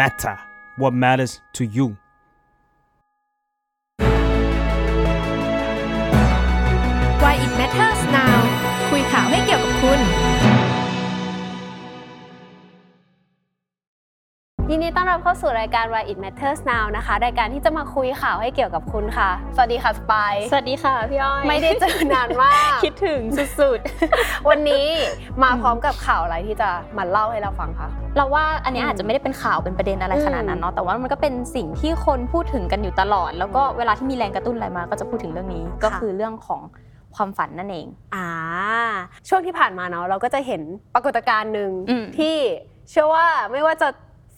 matter what matters to you Why it matters now คุยข่าวให้เกี่ยวกับคุณ ยินดีต้อนรับเข้าสู่รายการ Why It Matters Now นะคะ รายการที่จะมาคุยข่าวให้เกี่ยวกับคุณค่ะ สวัสดีค่ะสปายสวัสดีค่ะพี่อ้อย ไม่ได้เจอนานมาก คิดถึงสุดวันนี้มาพร้อมกับข่าวอะไรที่จะมาเล่าให้เราฟังคะๆเราว่าอันเนี้ยอาจจะไม่ได้เป็นข่าวเป็นประเด็นอะไรขนาดนั้นเนาะแต่ว่ามันก็เป็นสิ่งที่คนพูดถึงกันอยู่ตลอด แล้วก็เวลาที่มีแรงกระตุ้นอะไรมาก็จะพูดถึงเรื่องนี้ก็คือเรื่องของความฝันนั่นเอง อ่า ช่วงที่ผ่านมาเนาะเราก็จะเห็นปรากฏการณ์หนึ่งอืมที่เชื่อว่าไม่ว่าจะ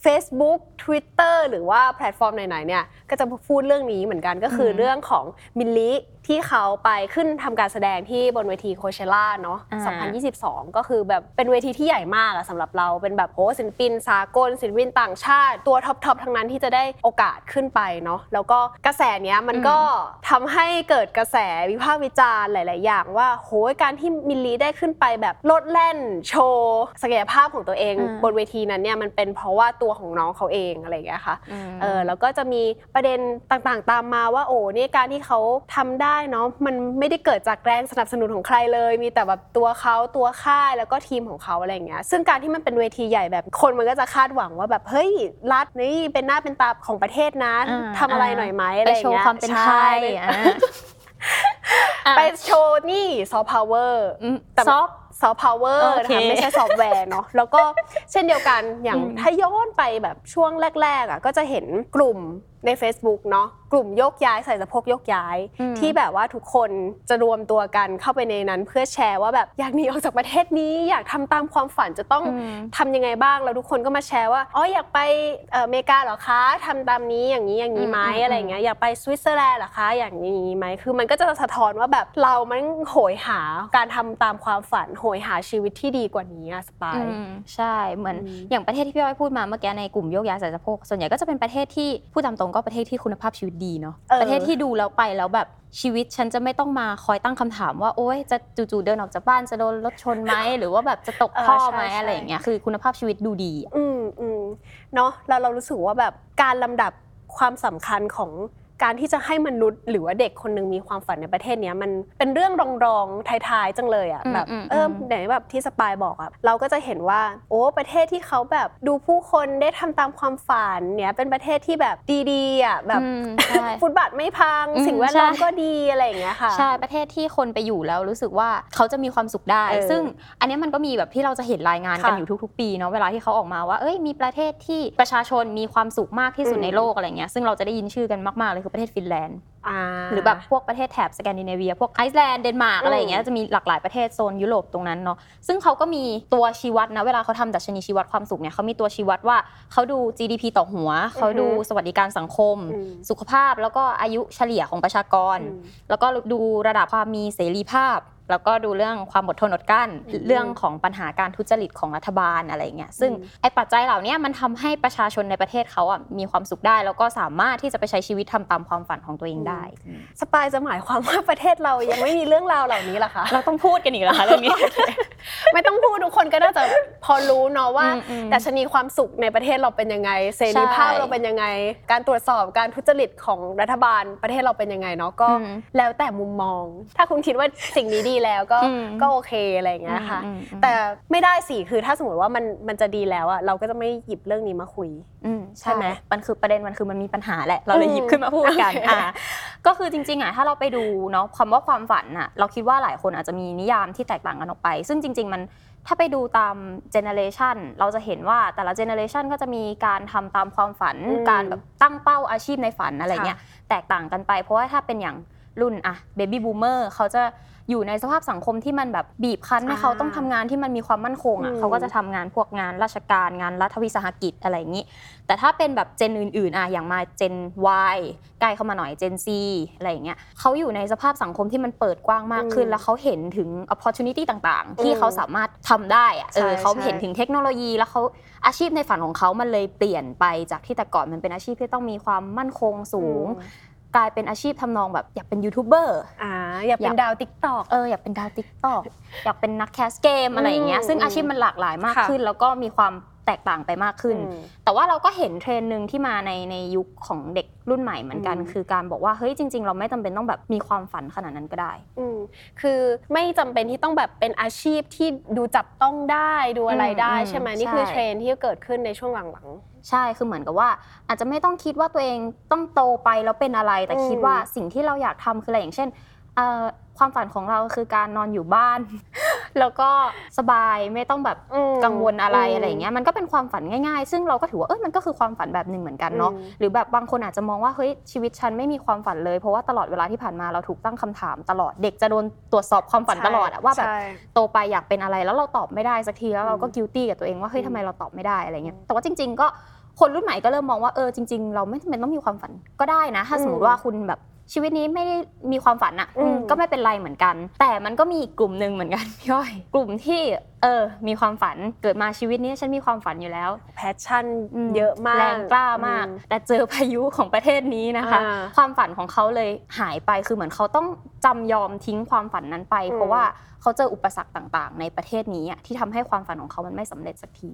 Facebook Twitter หรือว่าแพลตฟอร์มไหนๆเนี่ยก็จะพูดเรื่องนี้เหมือนกันก็คืออมเรื่องของมิลลิ ที่เขาไปขึ้นทำการแสดงที่บนเวทีโคเชล่าเนาะอ่า2022 ก็คือแบบเป็นเวทีที่ใหญ่มากอะสำหรับเรา เป็นแบบโหศิลปิน สากลศิลปินต่างชาติ ตัวท็อปๆทั้งนั้นที่จะได้โอกาสขึ้นไปเนาะ แล้วก็กระแสเนี้ยมันก็ทำให้เกิดกระแสวิพากษ์วิจารณ์หลาย ๆ อย่างว่าโหยการที่มิลลีได้ขึ้นไปแบบโลดแล่นโชว์ศักยภาพของตัวเองอืมบนเวทีนั้นเนี่ยมันเป็นเพราะว่าตัวของน้องเขาเองอะไรอย่างเงี้ยค่ะมเออแล้วก็จะมีประเด็นต่างๆ ตามมาว่าโอ้เนี่ยการที่เขาทำได้เนาะมันไม่ได้เกิดจากแรงสนับสนุนของใครเลย มีแต่แบบตัวเขาตัวค่ายแล้วก็ทีมของเขาอะไรอย่างเงี้ยซึ่งการที่มันเป็นเวทีใหญ่แบบคนมันก็จะคาดหวังว่าแบบเฮ้ยรัฐนี่เป็นหน้าเป็นตาของประเทศนะอ่า ทำอะไรหน่อยไหมอะไรไปอย่างโชว์เงี้ยความเป็นไทใช่ไปอะอะ ไปโชว์นี่ซอฟต์พาวเวอร์อืมแต่ ซอฟ ซอฟต์พาวเวอร์นะคะโอเคไม่ใช่ซอฟต์แวร์เนาะแล้วก็ เช่นเดียวกันอย่างอืมถ้าย้อนไปแบบช่วงแรกๆอะก็จะเห็นกลุ่มใน Facebook เนาะกลุ่มโยกย้ายใส่สะโพกโยกย้ายอืมที่แบบว่าทุกคนจะรวมตัวกันเข้าไปในนั้น เพื่อแชร์ว่าแบบอยากหนีออกจากประเทศนี้ อยากทำตามความฝันจะต้องอืมทำยังไงบ้างแล้วทุกคนก็มาแชร์ว่าอ๋ออยากไปเอ่ออเมริกาเหรอคะทำตามนี้อย่างนี้อย่างนี้ไหมอืมอืมอะไรอย่างเงี้ยอยากไปสวิตเซอร์แลนด์เหรอคะอย่างนี้ไหมคือมันก็จะสะท้อนว่าแบบเรามันโหยหาการทำตามความฝันโหยหาชีวิตที่ดีกว่านี้อะสปายอืมใช่เหมือนอืมอย่างประเทศที่พี่อ้อยพูดมาเมื่อกี้ในกลุ่มโยกย้ายสายสะโพกส่วนใหญ่ก็จะเป็นประเทศที่พูดตามตรงก็ประเทศที่คุณภาพชีวิตดีเนาะเออประเทศที่ดูแล้วไปแล้วแบบชีวิตฉันจะไม่ต้องมาคอยตั้งคำถามว่าโอ๊ยจะจู่ๆเดินออกจากบ้านจะโดนรถชนไหมหรือว่าแบบจะตกท่อไหมอะไรอย่างเงี้ยคือคุณภาพชีวิตดูดีอะอืมอืมเนาะแล้วเรารู้สึกว่าแบบการลำดับความสำคัญของ การที่จะให้มนุษย์หรือว่าเด็กคนหนึ่งมีความฝันในประเทศเนี้ยมันเป็นเรื่องรองๆท้ายๆจังเลยอะอืมแบบอืมเอออืมไหนแบบที่สปายบอกอะเราก็จะเห็นว่า โอ้ประเทศที่เขาแบบดูผู้คนได้ทำตามความฝันเนี่ยเป็นประเทศที่แบบดีๆอะแบบอืมใช่ฟุตบาทไม่พังอืมสิ่งแวดล้อมใช่ก็ดีอะไรอย่างเงี้ยค่ะใช่ประเทศที่คนไปอยู่แล้วรู้สึกว่าเขาจะมีความสุขได้เออซึ่งอันเนี้ยมันก็มีแบบที่เราจะเห็นรายงานกันค่ะอยู่ทุก ๆ ปีเนาะเวลาที่เขาออกมาว่าเอ้ยมีประเทศที่ประชาชนมีความสุขมากที่สุดอืมในโลกอะไรเงี้ยซึ่งเราจะได้ยินชื่อกันมากๆเลยคือประเทศฟินแลนด์าหรือแบบพวกประเทศแถบสแกนดิเนเวีย พวกไอซ์แลนด์เดนมาร์กอืมอะไรอย่างเงี้ยจะมีหลากหลายประเทศโซนยุโรปตรงนั้นเนาะซึ่งเขาก็มีตัวชี้วัดนะ เวลาเขาทำดัชนีชี้วัดความสุขเนี่ยเขามีตัวชี้วัดว่าเขาดู GDP ต่อหัว เขาดูสวัสดิการสังคมอืมสุขภาพแล้วก็อายุเฉลี่ยของประชากรอืมแล้วก็ดูระดับความมีเสรีภาพ แล้วก็ดูเรื่องความอดทนอดกลั้นอืมเรื่องของปัญหาการทุจริตของรัฐบาลอะไรเงี้ยซึ่งอืมไอ้ปัจจัยเหล่านี้มันทำให้ประชาชนในประเทศเขาอะมีความสุขได้ แล้วก็สามารถที่จะไปใช้ชีวิตทำตามความฝันของตัวเองได้ สปายจะหมายความว่าประเทศเรายังไม่มีเรื่องราวเหล่านี้เหรอคะเราต้องพูดกันอีกแล้วคะเรื่องนี้ไม่ต้องพูดทุกคนก็น่าจะพอรู้เนาะว่าอืมอืมดัชนีความสุขในประเทศเราเป็นยังไง เสรีภาพใช่เราเป็นยังไง การตรวจสอบการทุจริตของรัฐบาลประเทศเราเป็นยังไงเนาะก็อืมแล้วแต่มุมมอง ถ้าคุณคิดว่าสิ่งนี้ดีแล้วก็อืมก็โอเคอะไรอย่างเงี้ยค่ะอืมอืมแต่ไม่ได้สิคือถ้าสมมติว่ามันมันจะดีแล้วอะเราก็จะไม่หยิบเรื่องนี้มาคุยอืมใช่ไหมมันคือประเด็นมันคือมันมีปัญหาแหละเราเลยหยิบขึ้นมาพูดกันโอเคอ่าก็คือจริงๆอะถ้าเราไปดูเนาะคำว่าความฝันอะเราคิดว่าหลายคนอาจจะมีนิยามที่แตกต่างกันออกไป ซึ่งจริง ๆ มันถ้าไปดูตามเจเนเรชันเราจะเห็นว่าแต่ละเจเนเรชันก็จะมีการทำตามความฝันอืมการแบบตั้งเป้าอาชีพในฝันอะไรเงี้ยค่ะแตกต่างกันไป เพราะว่าถ้าเป็นอย่างรุ่นอะเบบี้บูมเมอร์เขาจะ อยู่ในสภาพสังคมที่มันแบบบีบคั้นให้เขาต้องทำงานที่มันมีความมั่นคงอืมเขาก็จะทำงานพวกงานราชการงานรัฐวิสาหกิจอะไรอย่างนี้ แต่ถ้าเป็นแบบเจนอื่นๆอะอย่างมาเจน Y ใกล้เข้ามาหน่อยเจน C อะไรอย่างเงี้ยเขาอยู่ในสภาพสังคมที่มันเปิดกว้างมากขึ้นอืมแล้วเขาเห็นถึง opportunity ต่างๆ ที่อืมเขาสามารถทำได้อะใช่เออเขาใช่เห็นถึงเทคโนโลยีแล้วเขาอาชีพในฝันของเขามันเลยเปลี่ยนไปจากที่แต่ก่อนมันเป็นอาชีพที่ต้องมีความมั่นคงสูงอืมก ลายเป็นอาชีพทำนองแบบอยากเป็นยูทูบเบอร์อ่าอยากเป็นดาว TikTok เอออยากเป็นดาว TikTok อยากเป็นนักแคสเกมอะไรอย่างเงี้ยอืมซึ่งอาชีพมันหลากหลายมากขึ้นค่ะ แล้วก็มีความ แตกต่างไปมากขึ้นอืมแต่ว่าเราก็เห็นเทรนด์หนึ่งที่มาในในยุคของเด็กรุ่นใหม่เหมือนกันอืมคือการบอกว่าเฮ้ยจริง ๆ เราไม่จำเป็นต้องแบบมีความฝันขนาดนั้นก็ได้อืมคือไม่จำเป็นที่ต้องแบบเป็นอาชีพที่ดูจับต้องได้ดูอะไรได้อืมใช่ไหมใช่นี่คือเทรนด์ที่เกิดขึ้นในช่วงหลังใช่คือเหมือนกับว่า อาจจะไม่ต้องคิดว่าตัวเองต้องโตไปแล้วเป็นอะไร แต่อืมคิดว่าสิ่งที่เราอยากทำคืออะไรอย่างเช่นเอ่อความฝันของเราคือการนอนอยู่บ้าน แล้วก็สบายไม่ต้องแบบอืมกังวลอะไรอืมอะไรอย่างเงี้ยมันก็เป็นความฝันง่ายๆ ซึ่งเราก็ถือว่าเอ้ยมันก็คือความฝันแบบหนึ่งเหมือนกันเนาะอืมหรือแบบบางคนอาจจะมองว่าเฮ้ยชีวิตฉันไม่มีความฝันเลย เพราะว่าตลอดเวลาที่ผ่านมาเราถูกตั้งคำถามตลอดเด็กจะโดนตรวจสอบความฝันตลอดอะว่าแบบใช่โตไปอยากเป็นอะไรแล้วเราตอบไม่ได้สักทีแล้วเราก็กิลตี้กับตัวเองว่าเฮ้ยทำไมเราตอบไม่ได้อะไรเงี้ยแต่ว่าจริง ๆ ก็คนรุ่นใหม่ก็เริ่มมองว่าเออจริง ๆ เราไม่จำเป็นต้องมีความฝันก็ได้นะ ถ้าสมมติว่าคุณแบบ ชีวิตนี้ไม่ได้มีความฝันอะอืม ก็ไม่เป็นไรเหมือนกัน แต่มันก็มีอีกกลุ่มหนึ่งเหมือนกัน พี่อ้อยกลุ่มที่เออมีความฝันเกิดมาชีวิตนี้ฉันมีความฝันอยู่แล้ว passion เยอะมาก แรงกล้ามากอืมแต่เจอพายุของประเทศนี้นะคะ อ่าความฝันของเขาเลยหายไปคือเหมือนเขาต้องจำยอมทิ้งความฝันนั้นไป อืม เพราะว่าเขาเจออุปสรรคต่างๆ ในประเทศนี้อะที่ทำให้ความฝันของเขามันไม่สำเร็จสักที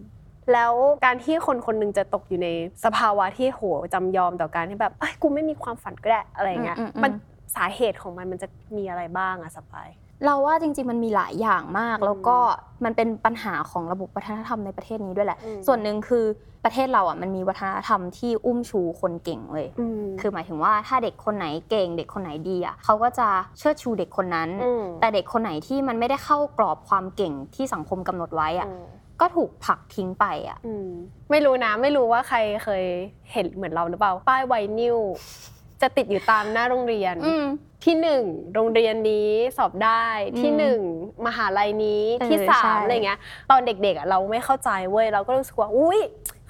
แล้วการที่คนคนหนึ่งจะตกอยู่ในสภาวะที่โหจำยอมต่อการที่แบบเอ้ยกูไม่มีความฝันก็ได้อะไรเงี้ยอืมอืมมันสาเหตุของมันมันจะมีอะไรบ้างอะสปายเราว่าจริงๆมันมีหลายอย่างมากอืมแล้วก็มันเป็นปัญหาของระบบวัฒนธรรมในประเทศนี้ด้วยแหละอืมส่วนหนึ่งคือประเทศเราอะมันมีวัฒนธรรมที่อุ้มชูคนเก่งเลยอืมคือหมายถึงว่าถ้าเด็กคนไหนเก่ง เด็กคนไหนดีอะเขาก็จะเชิดชูเด็กคนนั้นอืมแต่เด็กคนไหนที่มันไม่ได้เข้ากรอบความเก่งที่สังคมกำหนดไว้อะอืม ก็ถูกผลักทิ้งไปอะอืมไม่รู้นะ ไม่รู้ว่าใครเคยเห็นเหมือนเราหรือเปล่า ป้ายไวนิลจะติดอยู่ตามหน้าโรงเรียนอืมที่หนึ่งโรงเรียนนี้สอบได้ที่อืมหนึ่งมหาลัยนี้เออที่สาใช่มอะไรเงี้ย ตอนเด็กๆอะเราไม่เข้าใจเว้ยเราก็รู้สึกว่าอุ้ย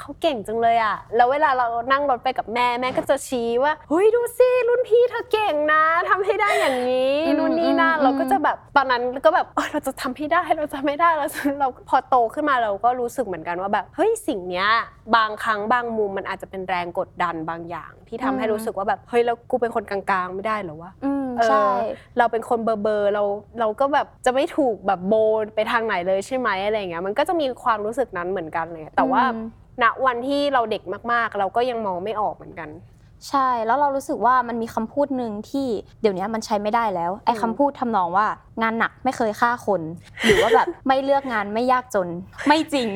เขาเก่งจังเลยอะแล้วเวลาเรานั่งรถไปกับแม่แม่ก็จะชี้ว่าเฮ้ยดูสิรุ่นพี่เธอเก่งนะทำให้ได้อย่างนี้นู่นนี่ นั่นเราก็จะแบบตอนนั้นก็แบบเออเราจะทำให้ได้เราจะไม่ได้เราจะเราพอโตขึ้นมาเราก็รู้สึกเหมือนกันว่าแบบเฮ้ยสิ่งเนี้ยบางครั้งบางมุมมันอาจจะเป็นแรงกดดันบางอย่าง ที่ทำให้รู้สึกว่าแบบเฮ้ยแล้วกูเป็นคนกลางๆ ไม่ได้เหรอวะอืมเออใช่เราเป็นคนเบอร์เบอร์เราเราก็แบบจะไม่ถูกแบบโบนไปทางไหนเลยใช่ไหมอะไรอย่างเงี้ยมันก็จะมีความรู้สึกนั้นเหมือนกันเลยแต่ว่าอืมณวันที่เราเด็กมากๆ เราก็ยังมองไม่ออกเหมือนกัน ใช่แล้วเรารู้สึกว่ามันมีคำพูดหนึ่งที่เดี๋ยวนี้มันใช้ไม่ได้แล้วไอ้คำพูดทำนองว่างานหนักไม่เคยฆ่าคน หรือว่าแบบไม่เลือกงานไม่ยากจน ไม่จริง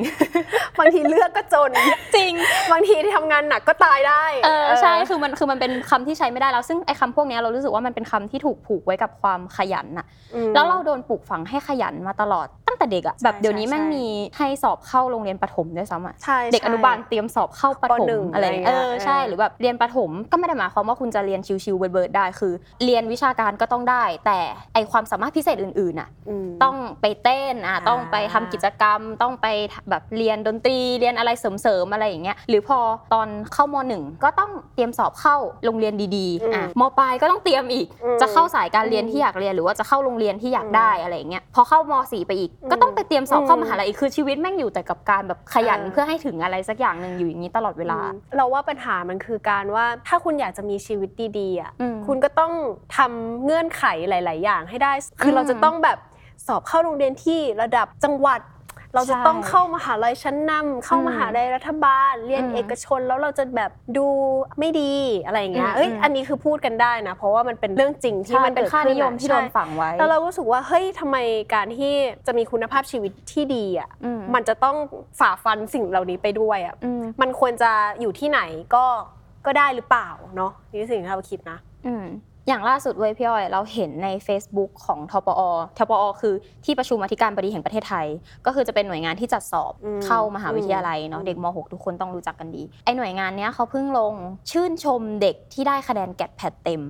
บางทีเลือกก็จน จริง บางทีที่ทำงานหนักก็ตายได้เออใช่คือมันคือมันเป็นคำที่ใช้ไม่ได้แล้ว ซึ่งไอ้คำพวกเนี้ยเรารู้สึกว่ามันเป็นคำที่ถูกผูกไว้กับความขยันน่ะอืมแล้วเราโดนปลูกฝังให้ขยันมาตลอดตั้งแต่เด็กอะใช่แบบเดี๋ยวนี้ใช่แม่งใช่มีให้สอบเข้าโรงเรียนประถมด้วยซ้ำอะใช่เด็กอนุบาลใช่เตรียมสอบเข้าประถปหนึ่มงอะไรอะไรเงี้ยเออใช่เออหรือแบบเรียนประถมก็ไม่ได้หมายความว่าคุณจะเรียนชิวๆเบิร์ดๆได้คือ เรียนวิชาการก็ต้องได้ แต่ไอความสามารถพิเศษอื่นๆอะมต้องไปเต้นอะอ่าต้องไปทำกิจกรรม ต้องไปแบบเรียนดนตรีเรียนอะไรเสริมๆอะไรอย่างเงี้ยหรือพอตอนเข้ามหนึ่งก็ต้องเตรียมสอบเข้าโรงเรียนดีอืมๆอะมปลายก็ต้องเตรียมอีกอืมจะเข้าสายการเรียนอืมที่อยากเรียนหรือว่าจะเข้าโรงเรียนที่อยากอืมได้อะไรอย่างเงี้ยพอเข้ามสี่ไปอีกอืมก็ต้องไปเตรียมสอบเข้าอืมมหาลัยอีกคือชีวิตแม่งอยู่แต่กับการแบบขยันอ่าเพื่อให้ถึงอะไรสักอย่างหนึ่งอยู่อย่างนี้ตลอดเวลาอืมเราว่าปัญหามันคือการว่าถ้าคุณอยากจะมีชีวิตดีๆอะอืมคุณก็ต้องทำเงื่อนไขหลาย ๆ อย่างให้ได้คืออมเราจะต้องแบบสอบเข้าโรงเรียนที่ระดับจังหวัด เราจะใช่ต้องเข้ามหาลัยชั้นนำเข้าอืมมหาลัยรัฐบาล เรียนอืมเอกชนแล้วเราจะแบบดูไม่ดีอะไรอย่างเงี้ยอืมเอ้ยอืมอันนี้คือพูดกันได้นะ เพราะว่ามันเป็นเรื่องจริงที่ใช่มันเป็นเกิดค่าขึ้นิยมอะที่โดนใช่ฝังไว้แล้วเรารู้สึกว่าเฮ้ยทำไมการที่จะมีคุณภาพชีวิตที่ดีอะอืมมันจะต้องฝ่าฟันสิ่งเหล่านี้ไปด้วยอะอืมมันควรจะอยู่ที่ไหนก็ก็ได้หรือเปล่าเนาะนี่คือสิ่งที่เราคิดนะ อืม อย่างล่าสุดเว้ยพี่อ้อยเราเห็นใน Facebook ของทปอทปอคือที่ประชุมอธิการบดีแห่งประเทศไทย ก็คือจะเป็นหน่วยงานที่จัดสอบอืมเข้ามหาวิทยาลัยเนาะอืมเด็กม .6 ทุกคนต้องรู้จักกันดีไอหน่วยงานเนี้ยเขาเพิ่งลงชื่นชมเด็กที่ได้คะแนนแกดแพดเต็มม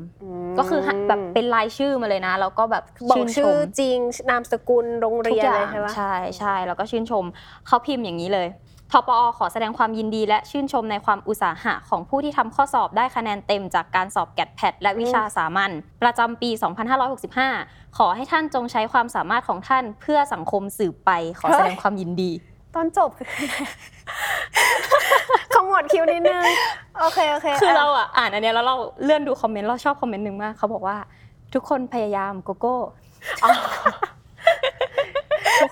ก็คือแบบเป็นรายชื่อมาเลยนะแล้วก็แบบบอกชื่นชชื่อมจริงนามสกุลโรงทุเรีกยนอเลย่ายงใช่ปะใช่ใช่แล้วก็ชื่นชมเขาพิมพ์อย่างนี้เลย ทปอขอแสดงความยินดีและชื่นชมในความอุตสาหะของผู้ที่ทำข้อสอบได้คะแนนเต็มจากการสอบแกดแพดและวิชาสามัญประจำปี 2565 ขอให้ท่านจงใช้ความสามารถของท่านเพื่อสังคมสืบไป ขอแสดงความยินดี ตอนจบคือขมวดคิ้วนิดนึง โอเคโอเคคือเราอะอ่านอันเนี้ยแล้วเราเลื่อนดูคอมเมนต์เราชอบคอมเมนต์หนึ่งมากเขาบอกว่า ทุกคนพยายามโกโก้ทุกก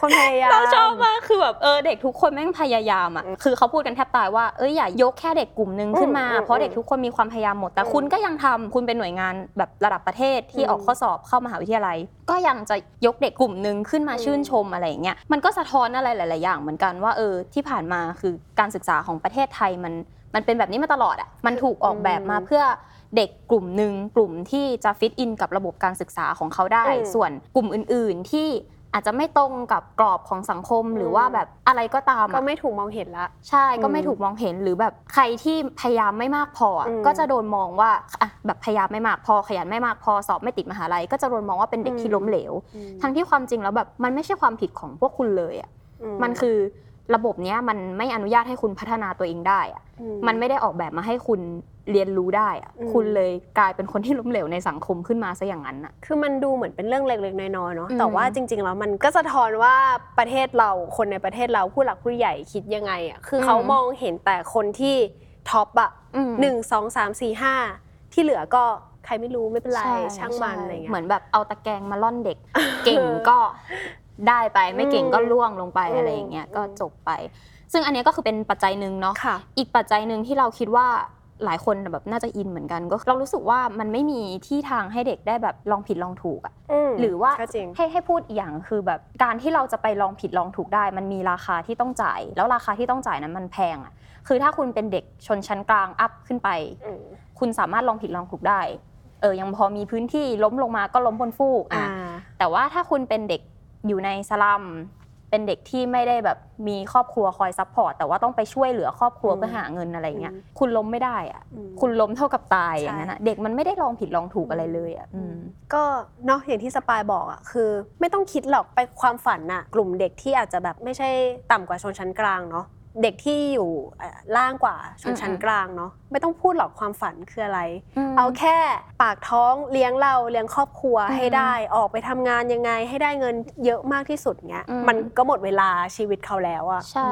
คนพยายามเราชอบมากคือแบบเออเด็กทุกคนแม่งพยายามอะคือเขาพูดกันแทบตายว่าเอ้ยอย่ายกแค่เด็กกลุ่มหนึ่งขึ้นมาอืมเพราะเด็กทุกคนมีความพยายามหมด แต่อืมคุณก็ยังทำคุณเป็นหน่วยงานแบบระดับประเทศที่อืมออกข้อสอบเข้ามหาวิทยาลัย ก็ยังจะยกเด็กกลุ่มหนึ่งขึ้นมาอืมชื่นชมอะไรอย่างเงี้ยมันก็สะท้อนอะไรหลาย ๆ อย่างเหมือนกันว่าเออที่ผ่านมาคือการศึกษาของประเทศไทยมันมันเป็นแบบนี้มาตลอดอะ มันถูกออกแบบมาเพื่อเด็กกลุ่มหนึ่งกลุ่มที่จะฟิตอินกับระบบการศึกษาของเขาได้อืมส่วนกลุ่มอื่น ๆ ที่ อาจจะไม่ตรงกับกรอบของสังคมหรือว่าอืมแบบอะไรก็ตามก็อะไม่ถูกมองเห็นละใช่ก็อืมไม่ถูกมองเห็นหรือแบบใครที่พยายามไม่มากพออะอืมก็จะโดนมองว่าอะแบบพยายามไม่มากพอขยันไม่มากพอสอบไม่ติดมหาลัย ก็จะโดนมองว่าเป็นเด็กที่ล้มเหลวอืมทั้งที่ความจริงแล้วแบบมันไม่ใช่ความผิดของพวกคุณเลยอะมันคือ ระบบเนี้ยมันไม่อนุญาตให้คุณพัฒนาตัวเองได้อะมันไม่ได้ออกแบบมาให้คุณเรียนรู้ได้อะอืมคุณเลยกลายเป็นคนที่ล้มเหลวในสังคมขึ้นมาซะอย่างนั้นอะคือมันดูเหมือนเป็นเรื่องเล็กๆน้อยๆเนาะอืมแต่ว่าจริง ๆ แล้วมันก็สะท้อนว่าประเทศเราคนในประเทศเราผู้หลักผู้ใหญ่คิดยังไงอะคือเขามองเห็นแต่คนที่ท็อปอะอืมหนึ่งสองสามสี่ห้าที่เหลือก็ใครไม่รู้ไม่เป็นไรใช่างมันใอะไรเงี้ยเหมือนแบบเอาตะแกรงมาล่อนเด็ก เก่งก็ ได้ไปไม่เก่งก็ล่วงลงไปอืมอะไรอย่างเงี้ยก็อืมจบไป ซึ่งอันเนี้ยก็คือเป็นปัจจัยหนึ่งเนาะค่ะ อีกปัจจัยหนึ่งที่เราคิดว่าหลายคนแบบน่าจะอินเหมือนกันก็เรารู้สึกว่ามันไม่มีที่ทางให้เด็กได้แบบลองผิดลองถูกอะมหรือว่าก็จริง ให้ให้พูดอีกอย่างคือแบบการที่เราจะไปลองผิดลองถูกได้ มันมีราคาที่ต้องจ่าย แล้วราคาที่ต้องจ่ายนั้นมันแพงอะคือถ้าคุณเป็นเด็กชนชั้นกลางอัพขึ้นไป อืม คุณสามารถลองผิดลองถูกได้ เออยังพอมีพื้นที่ล้มลงมาก็ล้มบนฟูกอ่าอะแต่ว่าถ้าคุณเป็นเด็ก อยู่ในสลัมเป็นเด็กที่ไม่ได้แบบมีครอบครัวคอย support แต่ว่าต้องไปช่วยเหลือครอบครัวอืมเพื่อหาเงินอะไรเงี้ยอืมคุณล้มไม่ได้อะอืมคุณล้มเท่ากับตายใช่อย่างนั้นอะเด็กมันไม่ได้ลองผิดลองถูกอะไรเลยอะอืมก็เนาะอย่างที่สปายบอกอะคือ ไม่ต้องคิดหรอกไปความฝันน่ะกลุ่มเด็กที่อาจจะแบบไม่ใช่ต่ำกว่าชนชั้นกลางเนาะ เด็กที่อยู่เอ่อล่างกว่าชนชั้นอืมกลางเนาะไม่ต้องพูดหรอกความฝันคืออะไรอืมเอาแค่ปากท้องเลี้ยงเราเลี้ยงครอบครัวอืมให้ได้ออกไปทำงานยังไงให้ได้เงินเยอะมากที่สุดเงี้ยอืมมันก็หมดเวลาชีวิตเขาแล้วอะใช่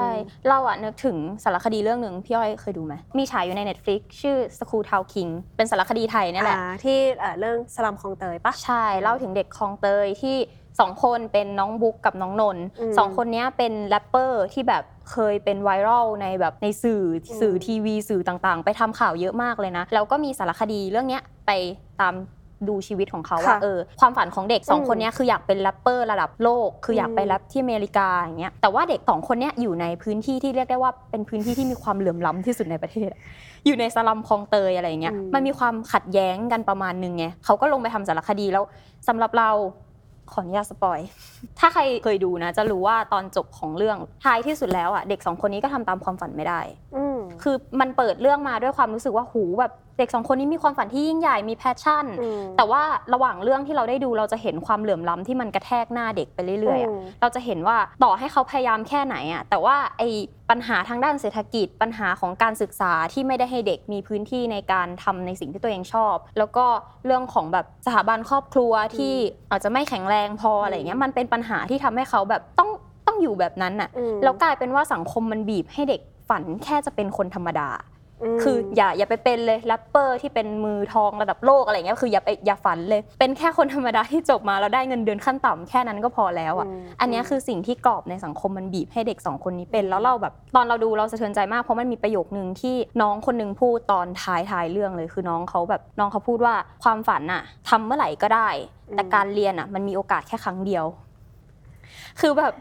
เราอะนึกถึงสารคดีเรื่องหนึ่งพี่อ้อยเคยดูไหมมีฉายอยู่ใน Netflix ชื่อ School Town King เป็นสารคดีไทยเนี่ยแหละอ่าที่เอ่อเรื่องสลัมคลองเตยปะใช่เล่าถึงเด็กคลองเตยที่ สองคนเป็นน้องบุ๊กกับน้องนนท์อืมสองคนเนี้ยเป็นแรปเปอร์ที่แบบเคยเป็นไวรัลในแบบในสื่ออมสื่อทีวีสื่อต่างๆ ไปทำข่าวเยอะมากเลยนะ แล้วก็มีสารคดีเรื่องเนี้ยไปตามดูชีวิตของเขาว่าค่ะเออความฝันของเด็กสองอืมคนเนี้ยคืออยากเป็นแรปเปอร์ระดับโลก คืออยากไปอืมแรปที่อเมริกาอย่างเงี้ยแต่ว่าเด็กสองคนเนี้ยอยู่ในพื้นที่ที่เรียกได้ว่าเป็นพื้นที่ที่มีความเหลื่อมล้ำที่สุดในประเทศ อยู่ในสลัมคลองเตยอะไรอย่างเงี้ยอืมมันมีความขัดแย้งกันประมาณนึงไงเขาก็ลงไปทำสารคดีแล้วสำหรับเรา ขออนุญาตสปอย ถ้าใครเคยดูนะ จะรู้ว่าตอนจบของเรื่องท้ายที่สุดแล้วอะเด็กสองคนนี้ก็ทำตามความฝันไม่ได้ อืมคือมันเปิดเรื่องมาด้วยความรู้สึกว่าหูแบบ เด็กสองคนนี้มีความฝันที่ยิ่งใหญ่มีแพชชั่นอืมแต่ว่าระหว่างเรื่องที่เราได้ดูเราจะเห็นความเหลื่อมล้ำที่มันกระแทกหน้าเด็กไปเรื่อยๆอะอืมเราจะเห็นว่าต่อให้เขาพยายามแค่ไหนอะแต่ว่าไอ้ปัญหาทางด้านเศรษฐกิจ ปัญหาของการศึกษาที่ไม่ได้ให้เด็กมีพื้นที่ในการทำในสิ่งที่ตัวเองชอบ แล้วก็เรื่องของแบบสถาบันครอบครัวที่อาจจะไม่แข็งแรงพออะไรเงี้ยมันเป็นปัญหาที่ทำให้เขาแบบต้องต้องอยู่แบบนั้นอะอืมแล้วกลายเป็นว่าสังคมมันบีบให้เด็กฝันแค่จะเป็นคนธรรมดาอืม คืออย่าอย่าไปเป็นเลยแรปเปอร์ที่เป็นมือทองระดับโลกอะไรเงี้ยคืออย่าไปอย่าฝันเลย เป็นแค่คนธรรมดาที่จบมาแล้วได้เงินเดือนขั้นต่ำแค่นั้นก็พอแล้วอะอืมอันเนี้ยคือสิ่งที่กรอบในสังคมมันบีบให้เด็กสองคนนี้เป็น แล้วเราแบบตอนเราดูเราสะเทือนใจมากเพราะมันมีประโยคนึงที่น้องคนหนึ่งพูดตอนท้ายท้ายเรื่องเลย คือน้องเขาแบบน้องเขาพูดว่าความฝันน่ะทำเมื่อไหร่ก็ได้ แต่การเรียนอะ มันมีโอกาสแค่ครั้งเดียว คือแบบ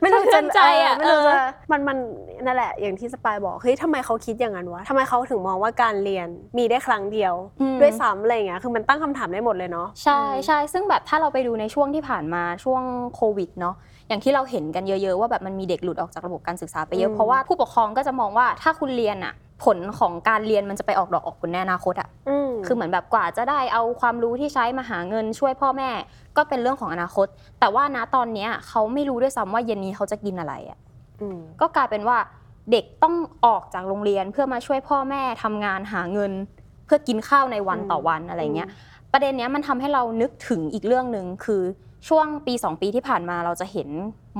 ไม่รู้สะเทืจะอนใจอะเไม่รู้จะเออมันมันนั่นแหละ อย่างที่สปายบอกเฮ้ยทำไมเขาคิดอย่างนั้นวะทำไมเขาถึงมองว่าการเรียนมีได้ครั้งเดียวอืมด้วยซ้ำอะไรอย่างเงี้ยคือมันตั้งคำถามได้หมดเลยเนาะใช่ใช่ซึ่งแบบถ้าเราไปดูในช่วงที่ผ่านมาช่วงโควิดเนาะอย่างที่เราเห็นกันเยอะ ๆ ว่าแบบมันมีเด็กหลุดออกจากระบบการศึกษาไปเยอือะมเพราะว่าผู้ปกครองก็จะมองว่าถ้าคุณเรียนอะผลของการเรียนมันจะไปออกดอกออกผลในอนาคตอะอืม คือเหมือนแบบกว่าจะได้เอาความรู้ที่ใช้มาหาเงินช่วยพ่อแม่ ก็เป็นเรื่องของอนาคต แต่ว่าณตอนเนี้ยเขาไม่รู้ด้วยซ้ำว่าเย็นนี้เขาจะกินอะไรอะอืมก็กลายเป็นว่าเด็กต้องออกจากโรงเรียนเพื่อมาช่วยพ่อแม่ทำงานหาเงิน เพื่อกินข้าวในวันอืมต่อวันอะไรเงี้ยประเด็นเนี้ยมันทำให้เรานึกถึงอีกเรื่องหนึ่งคือช่วงปี 2 ปีที่ผ่านมาเราจะเห็น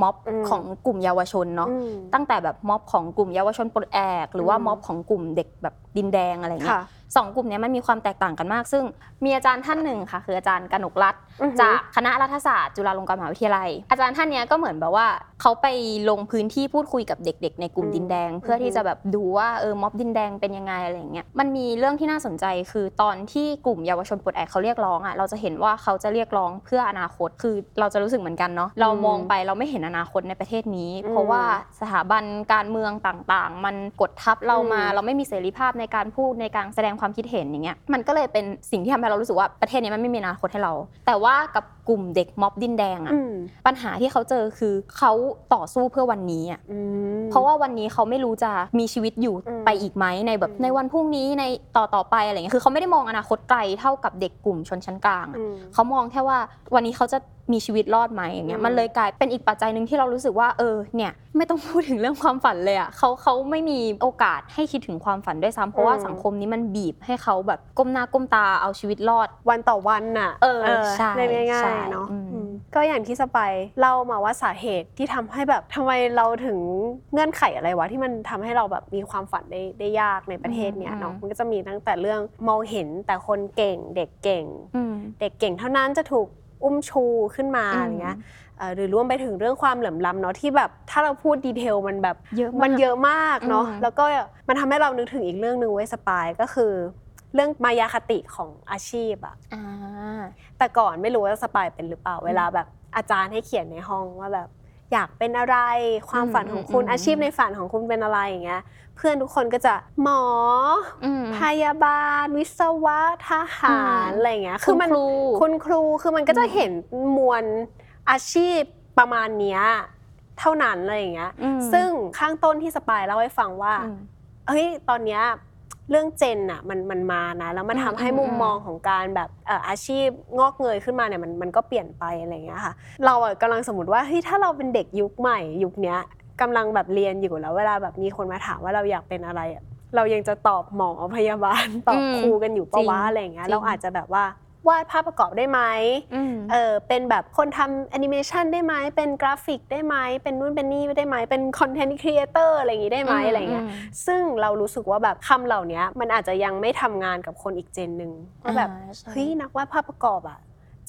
ม็อบอืมของกลุ่มเยาวชนเนาะอืมตั้งแต่แบบม็อบของกลุ่มเยาวชนปลดแอก หรือว่าอืมม็อบของกลุ่มเด็กแบบดินแดงอะไรเงี้ค่ะย สองกลุ่มนี้มันมีความแตกต่างกันมากซึ่ง มีอาจารย์ท่านหนึ่งค่ะ คืออาจารย์กนกรัตน์อือฮึจากคณะรัฐศาสตร์จุฬาลงกรณ์มหาวิทยาลัย อาจารย์ท่านเนี้ยก็เหมือนแบบว่าเขาไปลงพื้นที่พูดคุยกับเด็ก ๆ ในกลุ่มอืมดินแดง เพื่อที่จะแบบดูว่าเออม็อบดินแดงเป็นยังไงอะไรอย่างเงี้ยมันมีเรื่องที่น่าสนใจคือตอนที่กลุ่มเยาวชนปลดแอกเขาเรียกร้องอะเราจะเห็นว่าเขาจะเรียกร้องเพื่ออนาคตคือเราจะรู้สึกเหมือนกันเนาะเรามองไปเราไม่เห็นอนาคตในประเทศนี้ เพราะว่า สถาบันการเมืองต่างๆ มันกดทับเรามา อืม เราไม่มีเสรีภาพในการพูดในการแสดงความคิดเห็นอย่างเงี้ยมันก็เลยเป็นสิ่งที่ทำให้เรารู้สึกว่าประเทศนี้มันไม่มีอนาคตให้เรา แต่ว่ากับกลุ่มเด็กม็อบดินแดงอะอืมปัญหาที่เขาเจอคือเขาต่อสู้เพื่อวันนี้อะอืมเพราะว่าวันนี้เขาไม่รู้จะมีชีวิตอยู่อืมไปอีกไหมในแบบอืมในวันพรุ่งนี้ในต่อต่อไปอะไรเงี้ยคือเขาไม่ได้มองอนาคตไกลเท่ากับเด็กกลุ่มชนชั้นกลางอะอืมเขามองแค่ว่าวันนี้เขาจะ มีชีวิตรอดไหมอย่างเงี้อืยมมันเลยกลายเป็นอีกปัจจัยหนึ่งที่เรารู้สึกว่าเออเนี่ยไม่ต้องพูดถึงเรื่องความฝันเลยอะเขาเขาไม่มีโอกาสให้คิดถึงความฝันด้วยซ้ำเพราะว่าสังคมนี้มันบีบให้เขาแบบก้มหน้าก้มตาเอาชีวิตรอด วันต่อวันน่ะเออใช่เรียกง่าใช่ยๆเนาะอืมอืมก็อย่างที่สไปายเล่ามาว่าสาเหตุที่ทำให้แบบทำไมเราถึงเงื่อนไขอะไรวะที่มันทำให้เราแบบมีความฝันได้ได้ยากในประเทศเนี้ยเนาะมันก็จะมีตั้งแต่เรื่องมองเห็นแต่คนเก่งเด็กเก่งอืมเด็กเก่งเท่านั้นจะถูก อุ้มชูขึ้นมาอืมอะไรเงี้ยเอ่อหรือรวมไปถึงเรื่องความเหลื่อมล้ำเนาะที่แบบถ้าเราพูดดีเทลมันแบบเยอะมากมันเยอะมากเนาะอืมแล้วก็มันทำให้เรานึกถึงอีกเรื่องหนึ่งไว้ยสปายก็คือ เรื่องมายาคติของอาชีพอะอ่าแต่ก่อนไม่รู้ว่าสปายเป็นหรือเปล่าเวลาแบบอาจารย์ให้เขียนในห้องว่าแบบ อยากเป็นอะไร ความฝันของคุณอืมอืมอาชีพในฝันของคุณเป็นอะไรอย่างเงี้ยเพื่อนทุกคนก็จะหมออืมพยาบาล วิศวะทหารอืมอะไรอย่างเงี้ยคุณมันครูคุณครูคือมันก็จะอืมเห็นมวลอาชีพประมาณเนี้ยเท่านั้นอะไรอย่างเงี้ยอืมซึ่งข้างต้นที่สปายเล่าให้ฟังว่าอืมเฮ้ยตอนเนี้ย เรื่องเจนอะมันมันมานะแล้วมันอืมทำให้อืมมุมอืมมองของการแบบเอ่ออาชีพงอกเงยขึ้นมาเนี่ยมันมันก็เปลี่ยนไปอะไรอย่างเงี้ยค่ะ เราอะกำลังสมมติว่าเฮ้ยถ้าเราเป็นเด็กยุคใหม่ยุคเนี้ยกำลังแบบเรียนอยู่แล้วเวลาแบบมีคนมาถามว่าเราอยากเป็นอะไรอะเรายังจะตอบหมอพยาบาลตอบอืมครูกันอยู่ปะจริงวะอะไรอย่างเงี้ยจริงเราอาจจะแบบว่า วาดภาพประกอบได้ไหมอืมเออเป็นแบบคนทำแอนิเมชันได้ไหม เป็นกราฟิกได้ไหม เป็นนู่นเป็นนี่ได้ไหม เป็น content creator อะไรอย่างงี้ได้ไหมอะไรอย่างเงี้ย ซึ่งเรารู้สึกว่าแบบคำเหล่านี้มันอาจจะยังไม่ทำงานกับคนอีกเจนหนึ่งว่าแบบอ่าใช่เฮ้ยนักวาดภาพประกอบอะ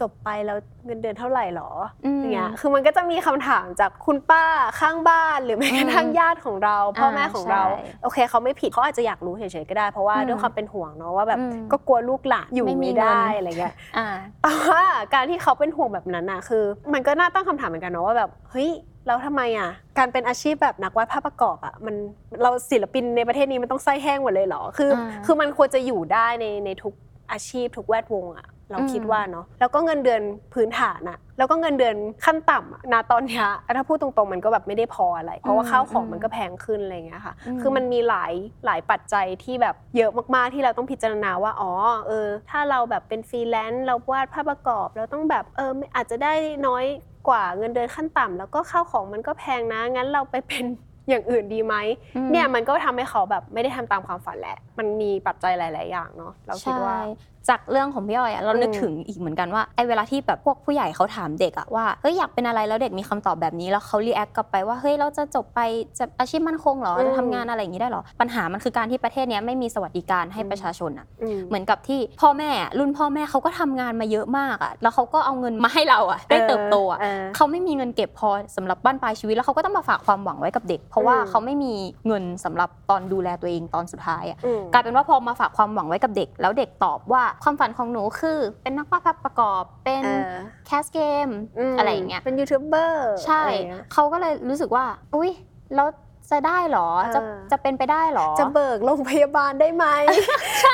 จบไปแล้วเงินเดือนเท่าไหร่หรออืมอย่างเงี้ยคือมันก็จะมีคำถามจากคุณป้าข้างบ้านหรือแม้กระทั่งญาติของเราพ่อแม่ของเราใช่โอเคเขาไม่ผิดเขาอาจจะอยากรู้เฉยๆก็ได้ เพราะว่าอืมด้วยความเป็นห่วงเนาะว่าแบบอืมก็กลัวลูกหลานอยู่ไม่มีไม่ได้เงินอะไรเงี้ยอ่าแต่ว่าการที่เขาเป็นห่วงแบบนั้นน่ะคือ มันก็น่าตั้งคำถามเหมือนกันเนาะว่าแบบเฮ้ยแล้วทำไมอะการเป็นอาชีพแบบนักวาดภาพประกอบอะมันเราศิลปินในประเทศนี้มันต้องไส้แห้งหมดเลยเหรอคืออ่าคือมันควรจะอยู่ได้ในในทุก อาชีพทุกแวดวงอะเราอืมคิดว่าเนาะแล้วก็เงินเดือนพื้นฐานอะแล้วก็เงินเดือนขั้นต่ำอะณตอนเนี้ยถ้าพูดตรงๆมันก็แบบไม่ได้พออะไร เพราะว่าข้าวของมันก็แพงขึ้นอะไรอย่างเงี้ยค่ะอืมคือมันมีหลายหลายปัจจัยที่แบบเยอะมากๆที่เราต้องพิจารณาว่าอ๋อเออ ถ้าเราแบบเป็นฟรีแลนซ์เราวาดภาพประกอบเราต้องแบบเออไม่อาจจะได้น้อยกว่าเงินเดือนขั้นต่ำแล้วก็ข้าวของมันก็แพงนะงั้นเราไปเป็น อย่างอื่นดีไหมอืมเนี่ยมันก็ทำให้เขาแบบไม่ได้ทำตามความฝันแหละ มันมีปัจจัยหลาย ๆ อย่างเนาะเราคิดว่าใช่จากเรื่องของพี่อ้อยอะเรานึกอืมถึงอีกเหมือนกันว่าไอ้เวลาที่แบบพวกผู้ใหญ่เขาถามเด็กอะว่าเฮ้ยอยากเป็นอะไรแล้วเด็กมีคำตอบแบบนี้แล้วเขา react กลับไปว่าเฮ้ยเราจะจบไปจะอาชีพมั่นคงเหรออืมจะทำงานอะไรอย่างนี้ได้เหรอปัญหามันคือการที่ประเทศเนี้ยไม่มีสวัสดิการให้อืมประชาชนอะอืมเหมือนกับที่พ่อแม่อะรุ่นพ่อแม่เขาก็ทำงานมาเยอะมากอะแล้วเขาก็เอาเงินมาให้เราอะได้เติบโตอะเออเขาไม่มีเงินเก็บพอสำหรับบั้นปลายชีวิตแล้วเขาก็ต้องมาฝากความหวังไว้กับเด็ก เพราะว่าอืมเขาไม่มีเงินสำหรับตอนดูแลตัวเองตอนสุดท้ายอะอืมกลายเป็นว่าพอมาฝากความหวังไว้กับเด็ก แล้วเด็กตอบว่าความฝันของหนูคือเป็นนักวาดภาพประกอบเป็นเออแคสเกมมอะไรอย่างเงี้ยเป็นยูทูบเบอร์ใช่อะไรอย่างเงี้ยเขาก็เลยรู้สึกว่า อุ้ยแล้วจะได้เหรอจะเออจะเป็นไปได้เหรอ จะเบิกโรงพยาบาลได้ไหม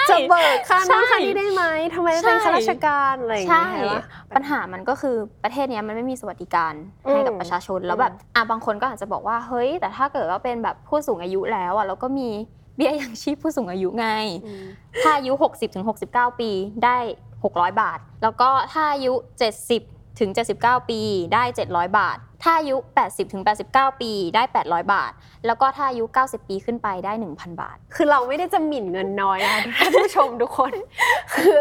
จะเบิกค่าใช่นู้นค่านี้ได้ไหมทำไมเป็นใช่ข้าราชการอะไรอย่างใช่เงี้ยเห็นปะปัญหามันก็คือประเทศเนี้ยมันไม่มีสวัสดิการอืมให้กับประชาชนแล้วแบบอะบางคนก็อาจจะบอกว่าเฮ้ย แต่ถ้าเกิดว่าเป็นแบบผู้สูงอายุแล้วอะเราก็มี เบี้ยยังชีพผู้สูงอายุไงอืมถ้าอายุ 60ถึง69 ปีได้ 600 บาท แล้วก็ถ้าอายุ 70ถึง79 ปีได้ 700 บาทถ้าอายุ 80ถึง89 ปีได้ 800 บาท แล้วก็ถ้าอายุ 90 ปีขึ้นไปได้ 1,000 บาท คือเราไม่ได้จะหมิ่นเงินน้อยนะคะท่านผู้ชมทุกคน คือ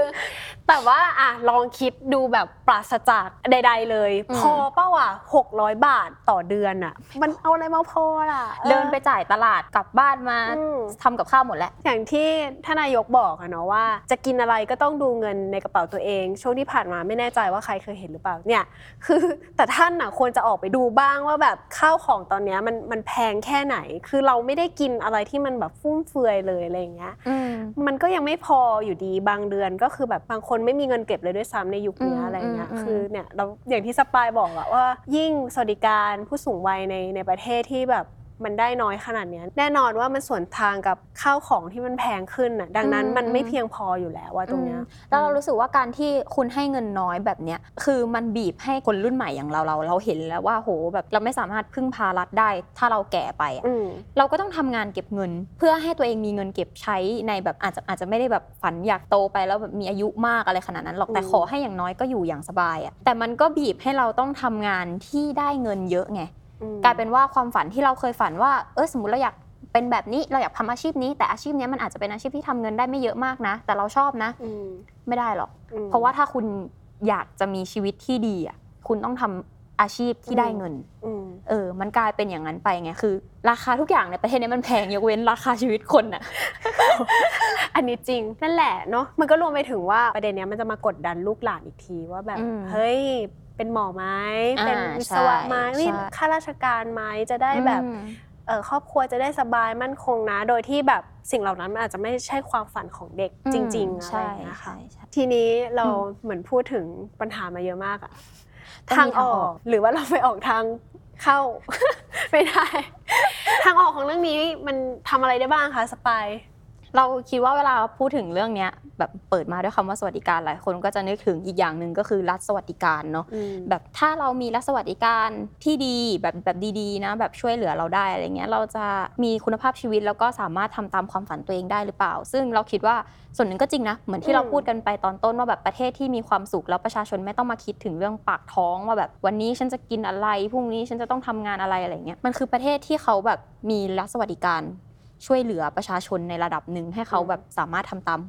แต่ว่าอะลองคิดดูแบบปราศจากใด ๆ เลยอืมพอเป้าอะหกร้อยบาทต่อเดือนอะ มันเอาอะไรมาพอล่ะออเดินไปจ่ายตลาดกลับบ้านมาอืมทำกับข้าวหมดแล้ว อย่างที่ท่านนายกบอกอะเนาะว่า จะกินอะไรก็ต้องดูเงินในกระเป๋าตัวเอง ช่วงที่ผ่านมาไม่แน่ใจว่าใครเคยเห็นหรือเปล่าเนี่ย คือแต่ท่านน่ะควรจะออกไปดูบ้างว่าแบบข้าวของตอนเนี้ยมันมันแพงแค่ไหน คือเราไม่ได้กินอะไรที่มันแบบฟุ่มเฟือยเลยอะไรอย่างเงี้ยอืมมันก็ยังไม่พออยู่ดีบางเดือนก็คือแบบบางคนไม่มีเงินเก็บเลยด้วยซ้ำในยุคเนี้ยอืมอะไรเงี้ยอืมคือเนี่ยเราอย่างที่สปายบอกอะว่า ยิ่งสวัสดิการผู้สูงวัยในในประเทศที่แบบ มันได้น้อยขนาดเนี้ยแน่นอนว่ามันสวนทางกับข้าวของที่มันแพงขึ้นอะดังนั้นมันไม่เพียงพออยู่แล้วว่าตรงเนี้ยอืมแล้วเรารู้สึกว่าการที่คุณให้เงินน้อยแบบเนี้ยคือมันบีบให้คนรุ่นใหม่อย่างเราเราเราเห็นแล้วว่าโหแบบเราไม่สามารถพึ่งพารัฐได้ ถ้าเราแก่ไปอะอืมเราก็ต้องทำงานเก็บเงิน เพื่อให้ตัวเองมีเงินเก็บใช้ในแบบอาจจะอาจจะไม่ได้แบบฝันอยากโตไปแล้วแบบมีอายุมากอะไรขนาดนั้นหรอกแต่อืมขอให้อย่างน้อยก็อยู่อย่างสบายอะแต่มันก็บีบให้เราต้องทำงานที่ได้เงินเยอะไงอืม กลายเป็นว่าความฝันที่เราเคยฝันว่า เออสมมติเราอยากเป็นแบบนี้เราอยากทำอาชีพนี้ แต่อาชีพเนี้ยมันอาจจะเป็นอาชีพที่ทำเงินได้ไม่เยอะมากนะ แต่เราชอบนะอืมไม่ได้หรอกอืมเพราะว่าถ้าคุณอยากจะมีชีวิตที่ดีอะคุณต้องทำอาชีพที่อืมได้เงินอืมเออ มันกลายเป็นอย่างนั้นไปไงคือ ราคาทุกอย่างในประเทศนี้มันแพงยกเว้นราคาชีวิตคนอะอันนี้จริงนั่นแหละเนาะมันก็รวมไปถึงว่าประเด็นเนี้ยมันจะมากดดันลูกหลานอีกทีว่าแบบอืมเฮ้ย เป็นหมอไหมอ่าเป็นวิศวะไหมใช่นี่ใช่ข้าราชการไหมจะได้แบบอืมเออครอบครัวจะได้สบายมั่นคงนะ โดยที่แบบสิ่งเหล่านั้นมันอาจจะไม่ใช่ความฝันของเด็กจริง ๆ อะไรใช่อย่างเงี้ยค่ะใช่ใช่ทีนี้เราอืมเหมือนพูดถึงปัญหามาเยอะมากอะต้องทางมีอทางอออกกหรือว่าเราไปออกทางเข้าไม่ได้ ทางออกของเรื่องนี้มันทำอะไรได้บ้างคะสปายเราคิดว่าเวลาพูดถึงเรื่องเนี้ย แบบเปิดมาด้วยคำว่าสวัสดิการหลายคนก็จะนึกถึงอีกอย่างหนึ่งก็คือรัฐสวัสดิการเนาะอืมแบบถ้าเรามีรัฐสวัสดิการที่ดีแบบแบบดีๆนะแบบช่วยเหลือเราได้อะไรเงี้ยเราจะมีคุณภาพชีวิตแล้วก็สามารถทำตามความฝันตัวเองได้หรือเปล่า ซึ่งเราคิดว่าส่วนหนึ่งก็จริงนะเหมือนที่เราพูดกันไปตอนต้นว่าแบบประเทศที่มีความสุขแล้วประชาชนไม่ต้องมาคิดถึงเรื่องปากท้องว่าแบบวันนี้ฉันจะกินอะไรพรุ่งนี้ฉันจะต้องทำงานอะไรอะไรเงี้ยมันคือประเทศที่เขาแบบมีรัฐสวัสดิการช่วยเหลือประชาชนในระดับหนึ่งให้เขาแบบสามารถทำตาม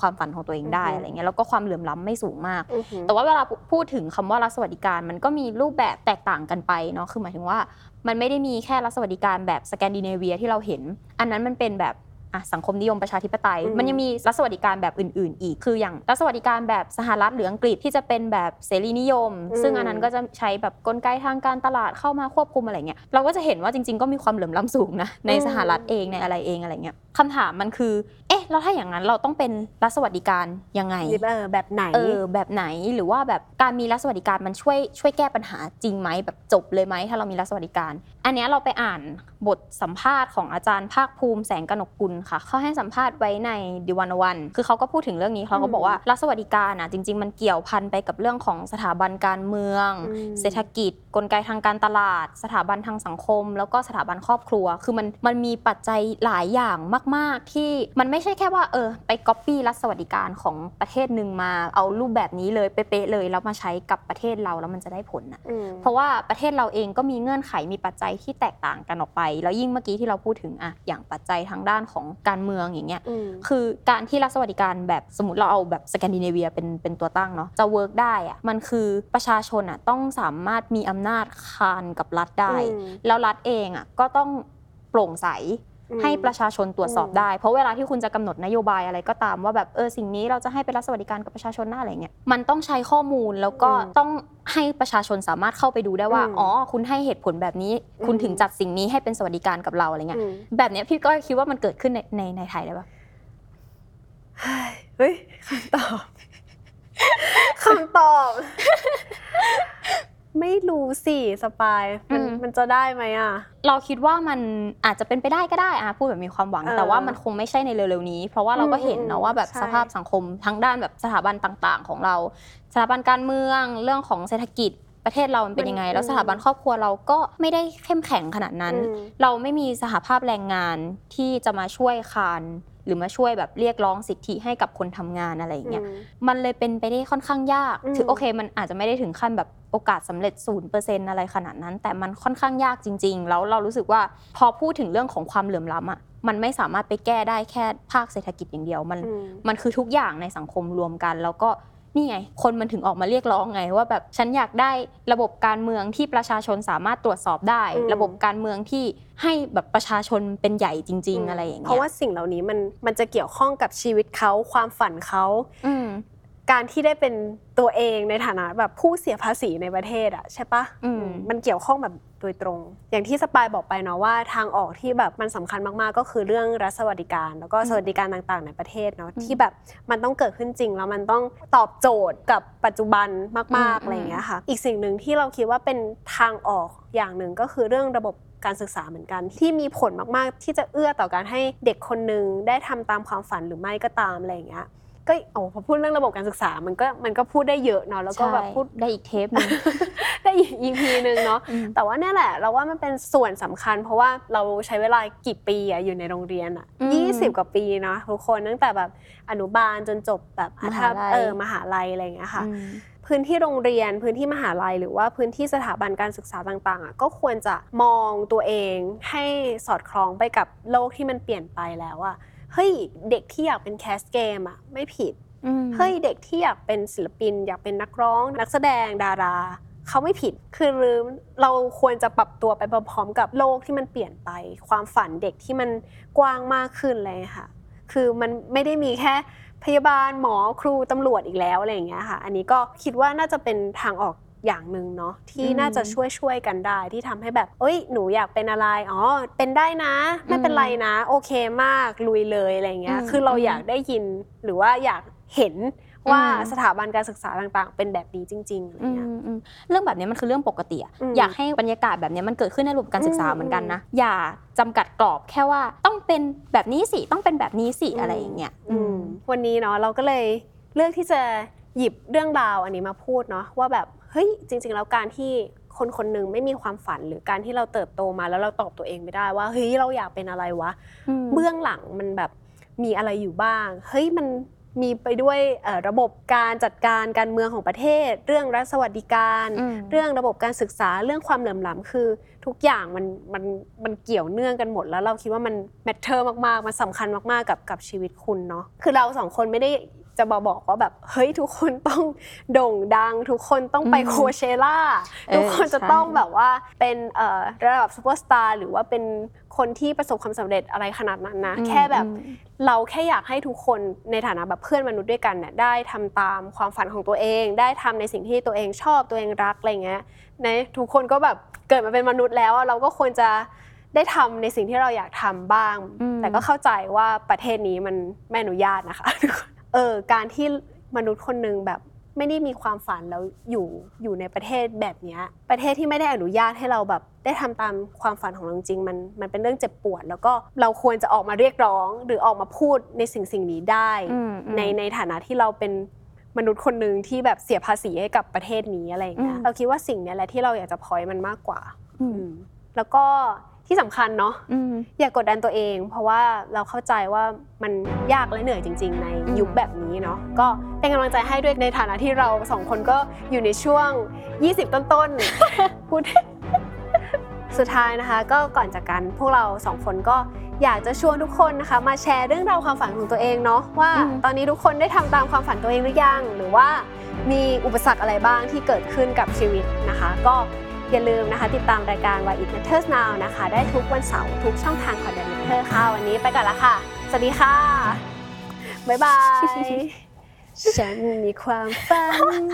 ความฝันของตัวเองได้อือฮึอะไรเงี้ยแล้วก็ความเหลื่อมล้ำไม่สูงมากอือหือแต่ว่าเวลาพูดถึงคำว่ารัฐสวัสดิการมันก็มีรูปแบบแตกต่างกันไปเนาะคือหมายถึงว่า มันไม่ได้มีแค่รัฐสวัสดิการแบบสแกนดิเนเวียที่เราเห็น อันนั้นมันเป็นแบบอะสังคมนิยมประชาธิปไตยอืมมันยังมีรัฐสวัสดิการแบบอื่น ๆ อีก คืออย่างรัฐสวัสดิการแบบสหรัฐหรืออังกฤษที่จะเป็นแบบเสรีนิยม ซึ่งอันนั้นก็จะใช้แบบกลไกทางการตลาดเข้ามาควบคุมอะไรเงี้ย เราก็จะเห็นว่าจริง ๆ ก็มีความเหลื่อมล้ำสูงนะในสหรัฐเองในอะไรเองอะไรเงี้ย คำถามมันคือ เอ๊ะแล้วถ้าอย่างนั้นเราต้องเป็นรัฐสวัสดิการยังไงเออแบบไหนเออแบบไหนหรือว่าแบบการมีรัฐสวัสดิการมันช่วยช่วยแก้ปัญหาจริงไหมแบบจบเลยไหมถ้าเรามีรัฐสวัสดิการ อันเนี้ยเราไปอ่านบทสัมภาษณ์ของอาจารย์ภาคภูมิแสงกนกกุลค่ะเขาให้สัมภาษณ์ไว้ในดิวันวันคือเขาก็พูดถึงเรื่องนี้เขาก็บอกว่ารัฐสวัสดิการอะจริง ๆ มันเกี่ยวพันไปกับเรื่องของสถาบันการเมืองอืมเศรษฐกิจ กลไกทางการตลาด สถาบันทางสังคม แล้วก็สถาบันครอบครัว คือมันมันมีปัจจัยหลายอย่างมากๆ ที่มันไม่ใช่แค่ว่าเออไปก๊อปปี้รัฐสวัสดิการของประเทศหนึ่งมาเอารูปแบบนี้เลยเป๊ะๆเลยแล้วมาใช้กับประเทศเราแล้วมันจะได้ผลนะอืมเพราะว่าประเทศเราเองก็มีเงื่อนไขมีปัจจัยที่แตกต่างกันออกไป แล้วยิ่งเมื่อกี้ที่เราพูดถึงอะอย่างปัจจัยทางด้านของการเมืองอย่างเงี้ยอืมคือการที่รัฐสวัสดิการแบบสมมติเราเอาแบบสแกนดิเนเวียเป็นเป็นตัวตั้งเนาะจะ work ได้อะมันคือประชาชนอะต้องสามารถมีอำนาจคานกับรัฐได้อืมแล้วรัฐเองอะก็ต้องโปร่งใสอืม ให้ประชาชนตรวจสอบอืมได้ เพราะเวลาที่คุณจะกำหนดนโยบายอะไรก็ตามว่าแบบเออสิ่งนี้เราจะให้เป็นรัฐสวัสดิการกับประชาชนหน้าอะไรเงี้ยมันต้องใช้ข้อมูลแล้วก็อืมต้องให้ประชาชนสามารถเข้าไปดูได้ว่าอืมอ๋อคุณให้เหตุผลแบบนี้ คุณอืมถึงจัดสิ่งนี้ให้เป็นสวัสดิการกับเราอะไรเงี้ยอืมแบบเนี้ยพี่ก็คิดว่ามันเกิดขึ้นในในในไทยได้ปะเฮ้ยคำตอบคำตอบ ไม่รู้สิสปายมันมันจะได้ไหมอะ เราคิดว่ามันอาจจะเป็นไปได้ก็ได้อะพูดแบบมีความหวัง เออแต่ว่ามันคงไม่ใช่ในเร็วๆนี้ เพราะว่าเราก็เห็นอืมเนาะว่าแบบใช่ สภาพสังคมทั้งด้านแบบสถาบันต่าง ๆ ของเรา สถาบันการเมืองเรื่องของเศรษฐกิจประเทศเรามันเป็นยังไง แล้วสถาบันครอบครัวเราก็ไม่ได้เข้มแข็งขนาดนั้น อืม เราไม่มีสหภาพแรงงานที่จะมาช่วยคาน หรือมาช่วยแบบเรียกร้องสิทธิให้กับคนทำงานอะไรอย่างเงี้ยอืมมันเลยเป็นไปได้ค่อนข้างยากอืมถึงโอเค มันอาจจะไม่ได้ถึงขั้นแบบโอกาสสำเร็จศูนย์เปอร์เซ็นต์อะไรขนาดนั้น แต่มันค่อนข้างยากจริง ๆ แล้วเรารู้สึกว่าพอพูดถึงเรื่องของความเหลื่อมล้ำอะมันไม่สามารถไปแก้ได้แค่ภาคเศรษฐกิจอย่างเดียว มันอืมมันคือทุกอย่างในสังคมรวมกัน แล้วก็ นี่ไง คนมันถึงออกมาเรียกร้องไงว่าแบบฉันอยากได้ระบบการเมืองที่ประชาชนสามารถตรวจสอบได้อืมระบบการเมืองที่ให้แบบประชาชนเป็นใหญ่จริง ๆ อะไรอย่างเพเงี้ยราะว่าสิ่งเหล่านี้มันมันจะเกี่ยวข้องกับชีวิตเขาความฝันเขาอืมการที่ได้เป็นตัวเองในฐานะแบบผู้เสียภาษีในประเทศอะใช่ปะอืมมันเกี่ยวข้องแบบ โดยตรง อย่างที่สปายบอกไปเนาะว่าทางออกที่แบบมันสำคัญมากๆ ก็คือเรื่องรัฐสวัสดิการ แล้วก็สวัสดิการต่างๆ ในประเทศเนาะที่แบบมันต้องเกิดขึ้นจริง แล้วมันต้องตอบโจทย์กับปัจจุบันมากๆอะไรอย่างเงี้ยค่ะ อีกสิ่งหนึ่งที่เราคิดว่าเป็นทางออกอย่างหนึ่งก็คือเรื่องระบบการศึกษาเหมือนกัน ที่มีผลมากๆ ที่จะเอื้อต่อการให้เด็กคนหนึ่งได้ทำตามความฝันหรือไม่ก็ตามอะไรอย่างเงี้ย ก็โอ้พอพูดเรื่องระบบการศึกษามันก็มันก็พูดได้เยอะเนาะแล้วก็แบบพูดได้อีกเทปหนึงได้อีก EP หนึ่งเนาะอืมแต่ว่าเนี่ยแหละ เราว่ามันเป็นส่วนสำคัญ เพราะว่าเราใช้เวลากี่ปีอะอยู่ในโรงเรียนอะอืมยี่สิบกว่าปีเนาะทุกคนตั้งแต่แบบอนุบาลจนจบแบบมหาลัยเออมหาลัยอะไรอย่างเงี้ยค่ะอืมพื้นที่โรงเรียนพื้นที่มหาลัย หรือว่าพื้นที่สถาบันการศึกษาต่างๆอะก็ควรจะมองตัวเองให้สอดคล้องไปกับโลกที่มันเปลี่ยนไปแล้วอะ เฮ้ยเด็กที่อยากเป็นแคสเกมอะไม่ผิดอืมเฮ้ยเด็กที่อยากเป็นศิลปิน อยากเป็นนักร้อง นักแสดงดาราเขาไม่ผิด คือเราควรจะปรับตัวไปพร้อมๆกับโลกที่มันเปลี่ยนไป ความฝันเด็กที่มันกว้างมากขึ้นเลยค่ะ คือมันไม่ได้มีแค่พยาบาลหมอครูตำรวจอีกแล้วอะไรอย่างเงี้ยค่ะ อันนี้ก็คิดว่าน่าจะเป็นทางออก อย่างหนึ่งเนาะที่อืมน่าจะช่วยช่วยๆกันได้ที่ทำให้แบบ เอ้ยหนูอยากเป็นอะไรอ๋อเป็นได้นะ ไม่เป็นไรนะ โอเคมากลุยเลยอะไรอย่างเงี้ยอืมคือเราอยากได้ยินหรือว่าอยากเห็นว่าอืมสถาบันการศึกษาต่างๆ เป็นแบบนี้จริงๆอะไรอืมเงี้ยอืมเรื่องแบบนี้มันคือเรื่องปกติอะอืมอยากให้บรรยากาศแบบนี้มันเกิดขึ้นในระบบการศึกษาอืมเหมือนกันนะ อย่าจำกัดกรอบแค่ว่าต้องเป็นแบบนี้สิต้องเป็นแบบนี้สิอืมอะไรอย่างเงี้ยอืมวันนี้เนาะเราก็เลยเลือกที่จะหยิบเรื่องราวอันนี้มาพูดเนาะว่าแบบ เฮ้ยจริง ๆ แล้วการที่คนคนหนึ่งไม่มีความฝันหรือการที่เราเติบโตมาแล้วเราตอบตัวเองไม่ได้ว่าเฮ้ยเราอยากเป็นอะไรวะมเบื้องหลังมันแบบมีอะไรอยู่บ้าง เฮ้ยมัน มีไปด้วยเอ่อระบบการจัดการการเมืองของประเทศ เรื่องรัฐสวัสดิการอืมเรื่องระบบการศึกษาเรื่องความเหลื่อมล้ำคือ ทุกอย่างมันมันมันเกี่ยวเนื่องกันหมด แล้วเราคิดว่ามันmatter มากๆ มันสำคัญมากๆกับกับชีวิตคุณเนาะคือเราสองคนไม่ได้จะมาบอกว่าแบบเฮ้ยทุกคนต้องโด่งดัง ทุกคนต้องไปอืม Coachella เออทุกคนจะใช่ต้องแบบว่าเป็นเอ่อระดับซูเปอร์สตาร์หรือว่าเป็น คนที่ประสบความสำเร็จอะไรขนาดนั้นนะอืมแค่แบบอืมเราแค่อยากให้ทุกคนในฐานะแบบเพื่อนมนุษย์ด้วยกันเนี่ยได้ทำตามความฝันของตัวเอง ได้ทำในสิ่งที่ตัวเองชอบตัวเองรักอะไรเงี้ยในทุกคนก็แบบเกิดมาเป็นมนุษย์แล้วอะเราก็ควรจะได้ทำในสิ่งที่เราอยากทำบ้างอืมแต่ก็เข้าใจว่าประเทศนี้มันไม่อนุญาตนะคะเออการที่มนุษย์คนหนึ่งแบบ ไม่ได้มีความฝันแล้วอยู่อยู่ในประเทศแบบเนี้ยประเทศที่ไม่ได้อนุญาตให้เราแบบ ได้ทำตามความฝันของเราจริงๆมันมันเป็นเรื่องเจ็บปวด แล้วก็เราควรจะออกมาเรียกร้อง หรือออกมาพูดในสิ่งสิ่งนี้ได้อืมอืมในในฐานะที่เราเป็นมนุษย์คนหนึ่งที่แบบเสียภาษีให้กับประเทศนี้อะไรอย่างเงี้ยอืมเราคิดว่าสิ่งเนี้ยแหละที่เราอยากจะพอยมันมากกว่าอืมอืมแล้วก็ ที่สำคัญเนาะอืมอย่ากกดดันตัวเอง เพราะว่าเราเข้าใจว่ามันยากและเหนื่อยจริง ๆ ในอืมยุคแบบนี้เนาะก็เป็นกำลังใจให้ด้วยในฐานะที่เราสองคนก็อยู่ในช่วง 20 ต้นๆพูดสุดท้ายนะคะ ก็ก่อนจากกันพวกเราสองคนก็อยากจะชวนทุกคนนะคะมาแชร์เรื่องราวความฝันของตัวเองเนาะว่าอืมตอนนี้ทุกคนได้ทำตามความฝันตัวเองหรือยัง หรือว่ามีอุปสรรคอะไรบ้างที่เกิดขึ้นกับชีวิตนะคะ ก็ อย่าลืมนะคะติดตามรายการ Why It Matters Now นะคะ ได้ทุกวันเสาร์ทุกช่องทางของ The Matter ค่ะ วันนี้ไปก่อนละค่ะ สวัสดีค่ะ บ๊ายบาย ฉันมีความฝัน